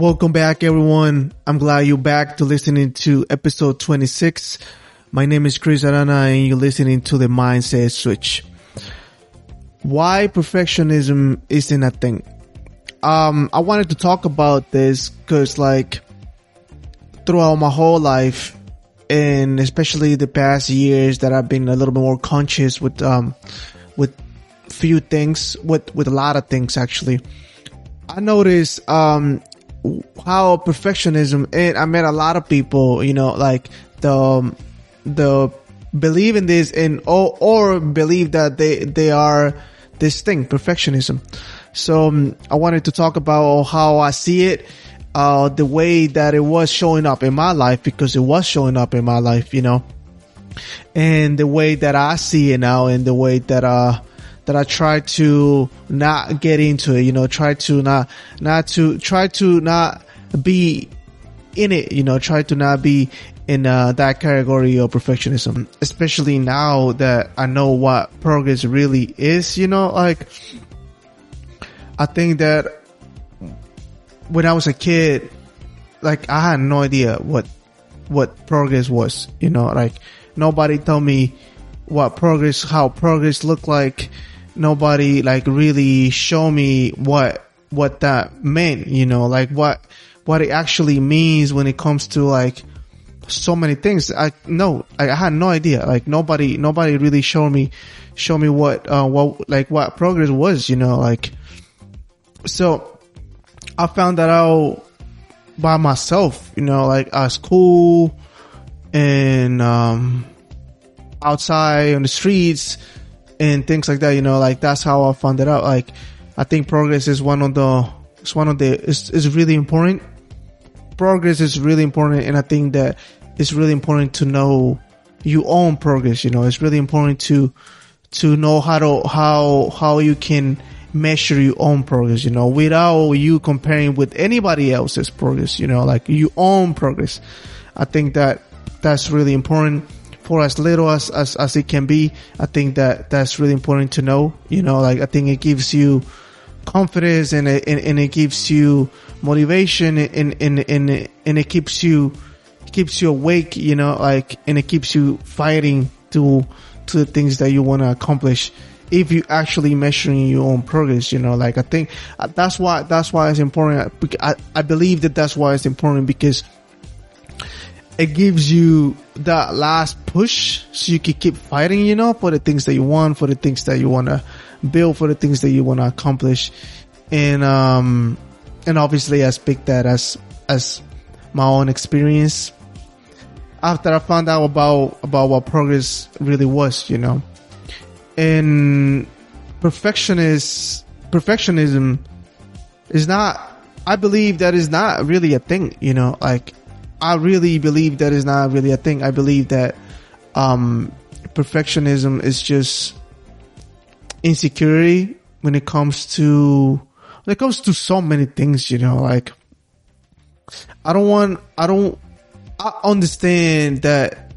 Welcome back, everyone. I'm glad you're back to listening to episode 26. My name is Chris Arana and you're listening to the Mindset Switch. Why perfectionism isn't a thing. Um, I wanted to talk about this cause like throughout my whole life and especially the past years that I've been a little bit more conscious with, um, with few things, with, with a lot of things actually. I noticed, um, how perfectionism and I met a lot of people, you know, like the um, the believe in this and or or believe that they they are this thing, perfectionism. So um, I wanted to talk about how I see it, uh, the way that it was showing up in my life because it was showing up in my life, you know, and the way that I see it now and the way that uh that I try to not get into it, you know, try to not, not to, try to not be in it, you know, try to not be in uh, that category of perfectionism, especially now that I know what progress really is, you know, like, I think that when I was a kid, like I had no idea what, what progress was, you know, like nobody told me what progress, how progress looked like nobody like really show me what what that meant, you know, like what what it actually means when it comes to like so many things. I no, I, I had no idea. Like nobody nobody really showed me show me what uh what like what progress was, you know, like so I found that out by myself, you know, like at school and um outside on the streets and things like that. You know, like that's how I found it out. Like, I think progress is one of the, it's one of the, it's, it's really important. Progress is really important. And I think that it's really important to know your own progress. You know, it's really important to, to know how to, how, how you can measure your own progress, you know, without you comparing with anybody else's progress, you know, like your own progress. I think that that's really important for as little as, as, as it can be. I think that that's really important to know. You know, like I think it gives you confidence and it, and, and it gives you motivation and, and, and, and it keeps you, keeps you awake, you know, like, and it keeps you fighting to, to the things that you want to accomplish if you actually measuring your own progress, you know, like I think uh, that's why, that's why it's important. I, I believe that that's why it's important because it gives you that last push so you can keep fighting, you know, for the things that you want, for the things that you want to build, for the things that you want to accomplish. And, um, and obviously I speak that as, as my own experience after I found out about, about what progress really was, you know, and perfectionist, perfectionism is not, I believe that is not really a thing, you know, like I really believe that is not really a thing. I believe that um, perfectionism is just insecurity when it comes to when it comes to so many things. You know, like I don't want. I don't. I understand that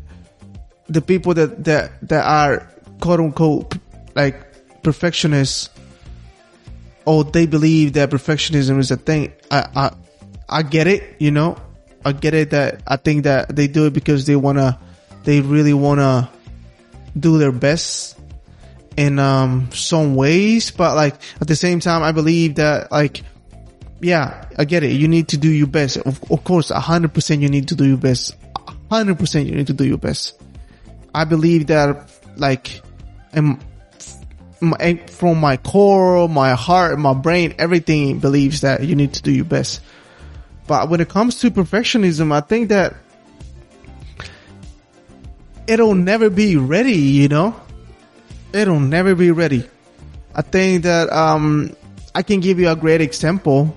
the people that that that are quote unquote like perfectionists or they believe that perfectionism is a thing. I I I get it. You know, I get it that I think that they do it because they wanna, they really wanna do their best in um some ways, but like at the same time, I believe that like, yeah, I get it. You need to do your best. Of, of course, hundred percent you need to do your best. Hundred percent you need to do your best. I believe that like, and from my core, my heart, my brain, everything believes that you need to do your best. But when it comes to perfectionism, I think that it'll never be ready, you know? It'll never be ready. I think that, um, I can give you a great example.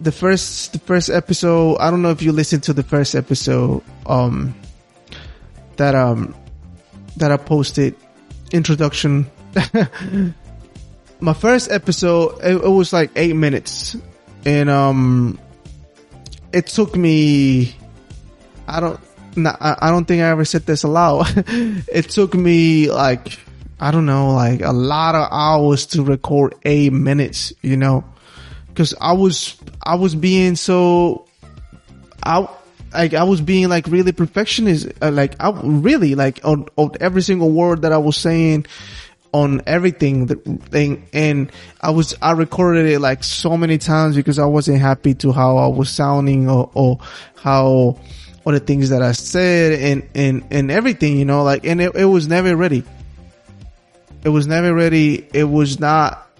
The first, the first episode, I don't know if you listened to the first episode, um, that, um, that I posted introduction. My first episode, it, it was like eight minutes and, um, it took me, I don't, I don't think I ever said this aloud. it took me like, I don't know, like a lot of hours to record eight minutes, you know, Cause I was, I was being so, I, like, I was being like really perfectionist, uh, like, I really, like, on, on every single word that I was saying, on everything thing and I was I recorded it like so many times because I wasn't happy to how I was sounding or, or how or the things that I said and and and everything you know like and it, it was never ready. It was never ready. It was not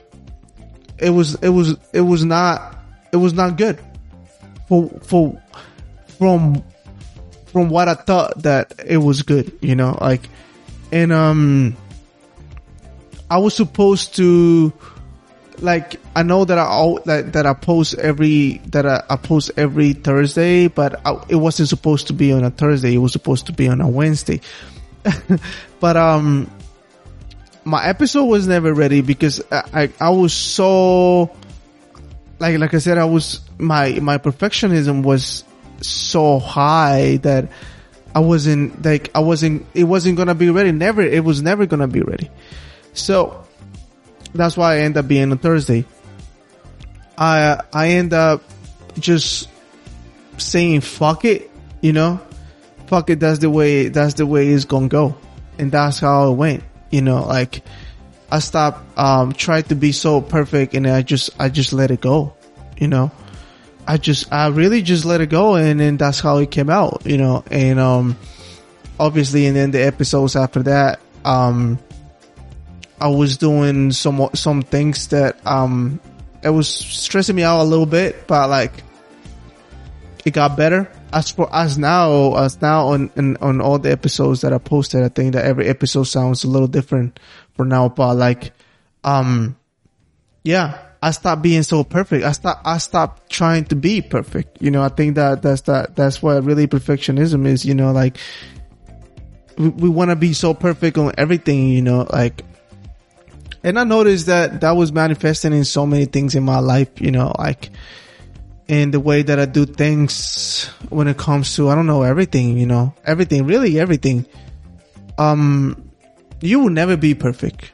it was it was it was not it was not good. For for from from what I thought that it was good you know like and um I was supposed to like I know that I that, that I post every that I, I post every Thursday, but I, it wasn't supposed to be on a Thursday. It was supposed to be on a Wednesday. but um, my episode was never ready because I, I I was so like like I said I was my my perfectionism was so high that I wasn't like I wasn't it wasn't gonna be ready. Never it was never gonna be ready. So that's why I end up being on Thursday. I I end up just saying fuck it, you know, fuck it. That's the way. That's the way it's gonna go, and that's how it went. You know, like I stopped um tried to be so perfect, and I just I just let it go. You know, I just I really just let it go, and then that's how it came out. You know, and um obviously, and then the episodes after that um I was doing some some things that um it was stressing me out a little bit, but like it got better. As for as now, as now on, on on all the episodes that I posted, I think that every episode sounds a little different for now. But like, um, yeah, I stopped being so perfect. I stop I stopped trying to be perfect. You know, I think that that's that that's what really perfectionism is. You know, like we, we want to be so perfect on everything. You know, like and I noticed that that was manifesting in so many things in my life, you know, like in the way that I do things when it comes to, I don't know, everything, you know, everything, really everything. Um, you will never be perfect.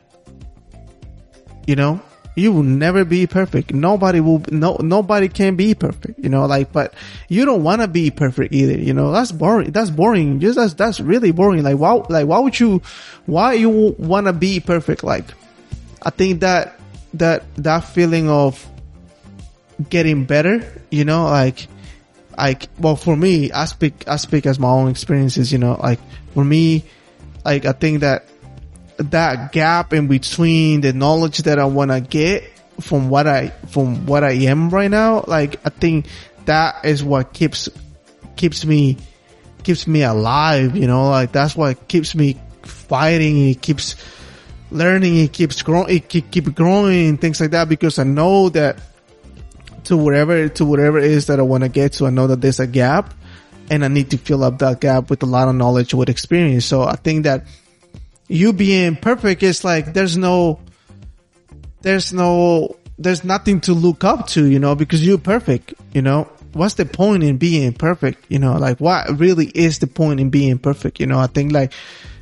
You know, you will never be perfect. Nobody will, no, nobody can be perfect, you know, like, but you don't want to be perfect either, you know, that's boring. That's boring. Just that's, that's really boring. Like, why, like, why would you, why you want to be perfect? Like, I think that that that feeling of getting better, you know, like like well for me, I speak I speak as my own experiences, you know, like for me, like I think that that gap in between the knowledge that I want to get from what I from what I am right now, like I think that is what keeps keeps me keeps me alive, you know, like that's what keeps me fighting. It keeps learning, it keeps growing, it keep, keep growing, things like that, because I know that to whatever, to whatever it is that I want to get to, I know that there's a gap and I need to fill up that gap with a lot of knowledge, with experience. So I think that you being perfect is like, there's no, there's no, there's nothing to look up to, you know, because you're perfect, you know. What's the point in being perfect? You know, like what really is the point in being perfect? You know, I think like,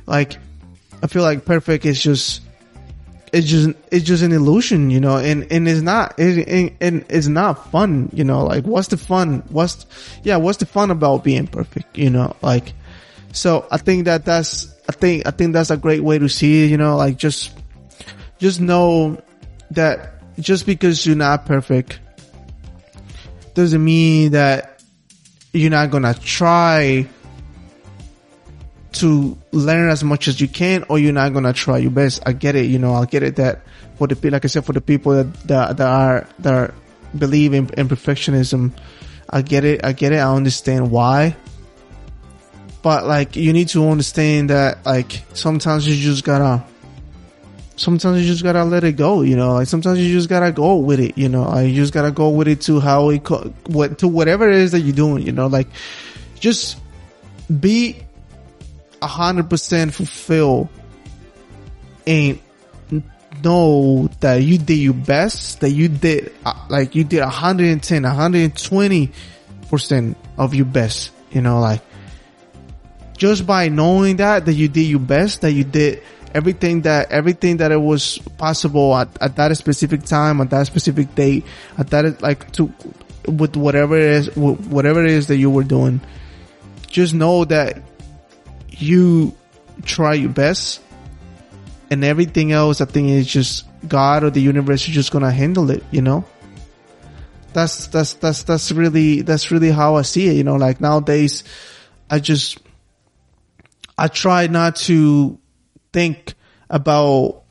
like, I feel like perfect is just it's just it's just an illusion, you know, and and it's not it, and it's not fun, you know. Like, what's the fun? What's yeah? What's the fun about being perfect? You know, like so. I think that that's I think I think that's a great way to see it. You know, like just just know that just because you're not perfect doesn't mean that you're not gonna try to learn as much as you can or you're not gonna try your best. I get it, you know, I'll get it that for the people like I said, for the people that that, that are that are, believe in, in perfectionism, I get it, I get it, I understand why. But like you need to understand that like sometimes you just gotta sometimes you just gotta let it go, you know. Like sometimes you just gotta go with it, you know. Like just gotta go with it to how it co- what to whatever it is that you're doing, you know. Like just be hundred percent fulfill and know that you did your best, that you did uh, like you did 110, 120 percent of your best. You know, like just by knowing that that you did your best, that you did everything that everything that it was possible at, at that specific time, at that specific date, at that like to with whatever it is, whatever it is that you were doing. Just know that you try your best, and everything else, I think, is just God or the universe is just gonna handle it. You know that's that's that's that's really that's really how I see it. You know, like nowadays, I just I try not to think about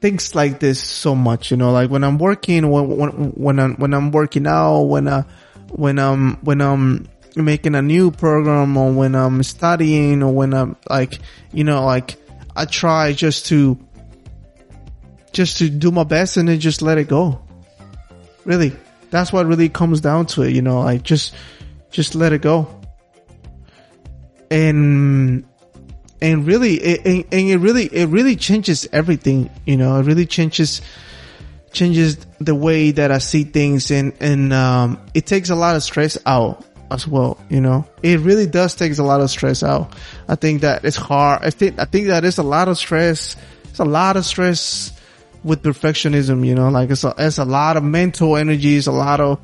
things like this so much. You know, like when I'm working, when when when I'm when I'm working out, when I when I'm when I'm making a new program, or when I'm studying, or when I'm like you know like I try just to just to do my best and then just let it go. Really that's what really comes down to it, you know, like just, just let it go. And, and really, it, and, and it really, it really changes everything, you know, it really changes, changes the way that I see things and, and, um, it takes a lot of stress out as well, you know, it really does takes a lot of stress out. I think that it's hard. I think, I think that it's a lot of stress. It's a lot of stress with perfectionism, you know, like it's a, it's a lot of mental energy, it's a lot of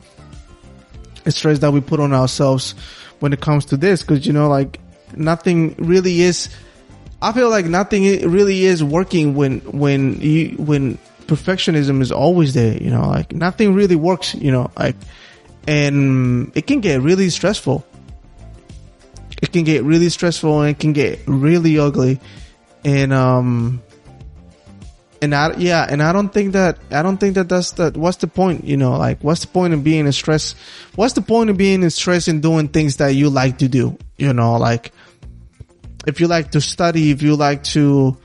stress that we put on ourselves when it comes to this. Cause you know, like nothing really is, I feel like nothing really is working when, when you, when perfectionism is always there, you know, like nothing really works, you know, like, and it can get really stressful. It can get really stressful and it can get really ugly. And, um, and I, yeah, and I don't think that, I don't think that that's the, what's the point, you know, like, what's the point of being in stress? What's the point of being in stress and doing things that you like to do? You know, like, if you like to study, if you like to,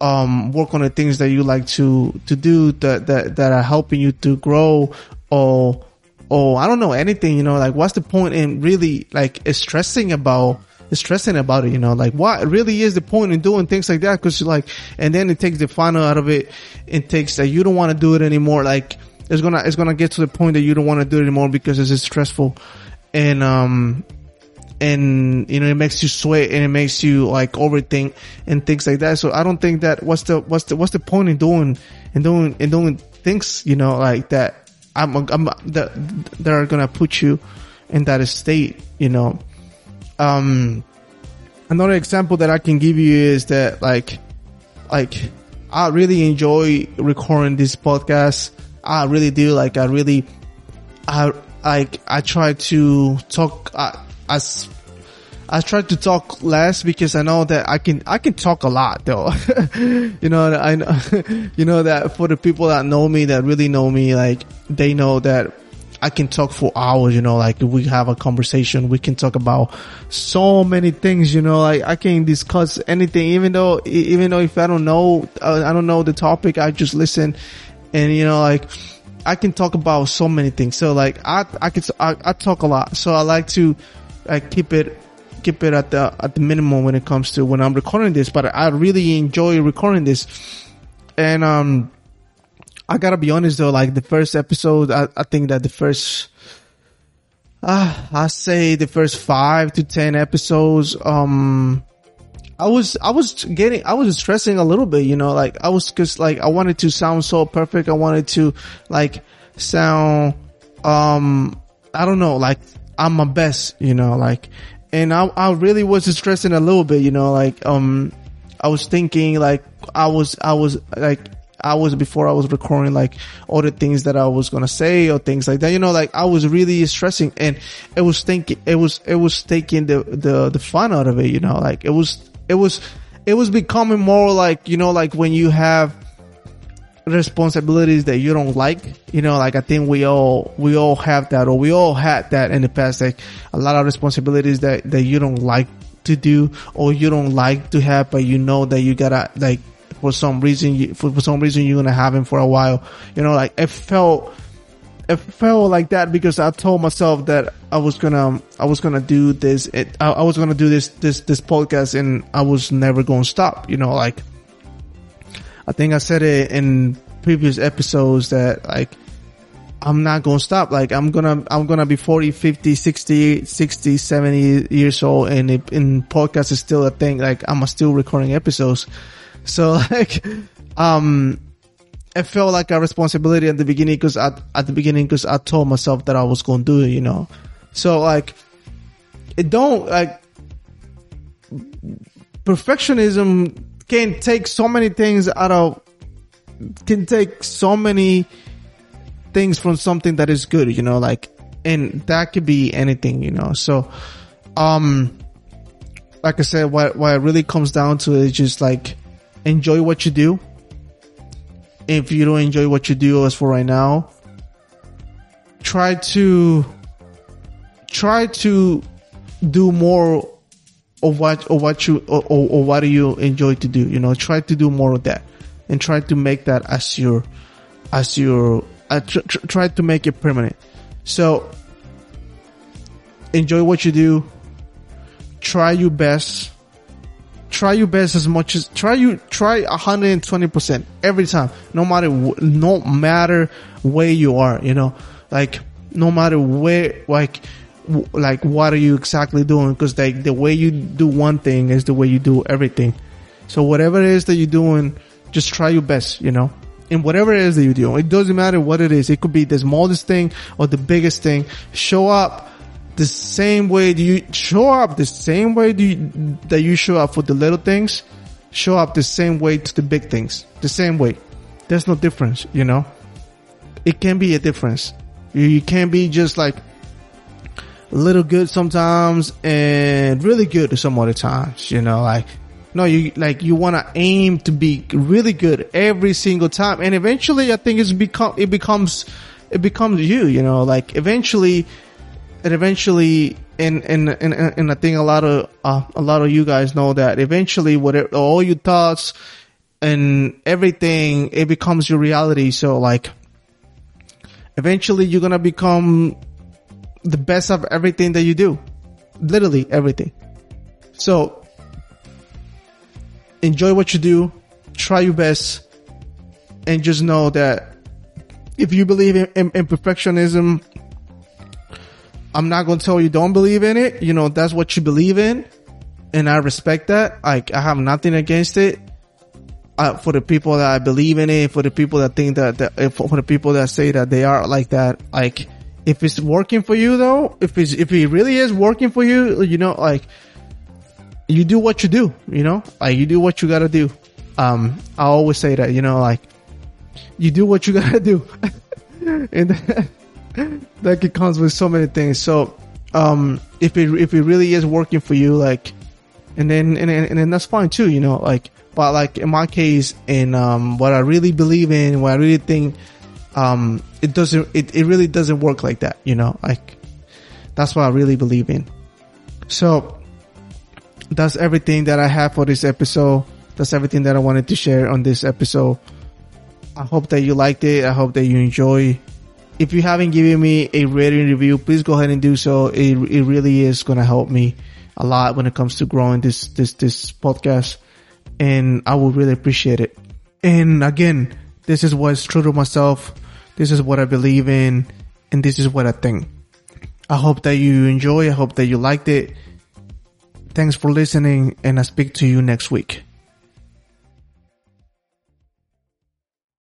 um, work on the things that you like to, to do that, that, that are helping you to grow or, or I don't know, anything, you know, like, what's the point in really, like, stressing about, stressing about it, you know, like what really is the point in doing things like that? Cause like, and then it takes the fun out of it. It takes that you don't want to do it anymore. Like it's gonna, it's gonna get to the point that you don't want to do it anymore because it's stressful. And, um, and you know it makes you sweat and it makes you like overthink and things like that. So I don't think that what's the what's the what's the point in doing and doing and doing things you know like that. I'm I'm that they're gonna put you in that state. You know, um, another example that I can give you is that like, like I really enjoy recording this podcast. I really do. Like I really, I like I try to talk uh, as I try to talk less because I know that I can I can talk a lot though. you know I know you know that for the people that know me that really know me like they know that I can talk for hours, you know, like we have a conversation, we can talk about so many things, you know, like I can discuss anything, even though, even though if I don't know, uh, I don't know the topic, I just listen and, you know, like, I can talk about so many things. So like, I, I can, I, I talk a lot. So I like to, like, keep it, keep it at the, at the minimum when it comes to when I'm recording this, but I really enjoy recording this. And, um, I gotta be honest though, like the first episode, I, I think that the first, uh, I say the first five to 10 episodes, um, I was, I was getting, I was stressing a little bit, you know, like I was cause like I wanted to sound so perfect. I wanted to like sound, um, I don't know, like I'm my best, you know, like, and I, I really was stressing a little bit, you know, like, um, I was thinking like I was, I was like, hours before I was recording, like all the things that I was gonna say or things like that. You know, like I was really stressing and it was thinking, it was, it was taking the, the, the fun out of it, you know, like it was, it was, it was becoming more like, you know, like when you have responsibilities that you don't like, you know, like I think we all, we all have that or we all had that in the past, like a lot of responsibilities that, that you don't like to do or you don't like to have, but you know that you gotta like for some reason, you, for, for some reason you're gonna have him for a while. You know, like it felt, it felt like that because I told myself that I was gonna, I was gonna do this, it, I, I was gonna do this, this, this podcast and I was never gonna stop, you know, like, I think I said it in previous episodes that like, I'm not going to stop. Like I'm going to, I'm going to be 40, 50, 60, 60, 70 years old and, and podcast is still a thing. Like I'm still recording episodes. So like, um, it felt like a responsibility at the beginning because at, at the beginning because I told myself that I was going to do it, you know. So like, it don't like perfectionism can take so many things out of can take so many things from something that is good, you know, like and that could be anything, you know. So um like I said, what what it really comes down to is just like enjoy what you do. If you don't enjoy what you do as for right now, try to try to do more of what of what you or, or, or what do you enjoy to do. You know, try to do more of that, and try to make that as your as your uh, tr- tr- try to make it permanent. So enjoy what you do. Try your best. Try your best as much as try you try 120% every time no matter no matter where you are you know? Like no matter where like like what are you exactly doing? Because like the way you do one thing is the way you do everything. So whatever it is that you're doing just try your best you know? In whatever it is that you do it doesn't matter what it is. It could be the smallest thing or the biggest thing. Show up the same way do you show up the same way you, that you show up for the little things show up the same way to the big things. The same way. There's no difference you know? It can be a difference. You, can't be just like a little good sometimes and really good some other times, you know, like, no, you, like, you want to aim to be really good every single time. And eventually I think it's become, it becomes, it becomes you, you know, like eventually, and eventually, and, and, and, and I think a lot of, uh, a lot of you guys know that eventually whatever, all your thoughts and everything, it becomes your reality. So like, eventually you're to become the best of everything that you do. Literally everything. So enjoy what you do, try your best, and just know that if you believe in, in, in perfectionism, I'm not going to tell you don't believe in it. You know, that's what you believe in. And I respect that. Like, I have nothing against it. Uh, for the people that I believe in it, for the people that think that, that for the people that say that they are like that, like, if it's working for you though, if it's, if it really is working for you, you know, like, you do what you do, you know, like you do what you gotta do. Um, I always say that, you know, like, you do what you gotta do. and that, that comes with so many things. So, um, if it, if it really is working for you, like, and then, and, and, and then that's fine too, you know, like, but like in my case, in, um, what I really believe in, what I really think, um, it doesn't, it, it really doesn't work like that, you know, like, that's what I really believe in. So, that's everything that I have for this episode. That's everything that I wanted to share on this episode. I hope that you liked it. I hope that you enjoy. If you haven't given me a rating review, please go ahead and do so. It, it really is going to help me a lot when it comes to growing this, this, this podcast. And I would really appreciate it. And again, this is what's true to myself. This is what I believe in. And this is what I think. I hope that you enjoy. I hope that you liked it. Thanks for listening and I speak to you next week.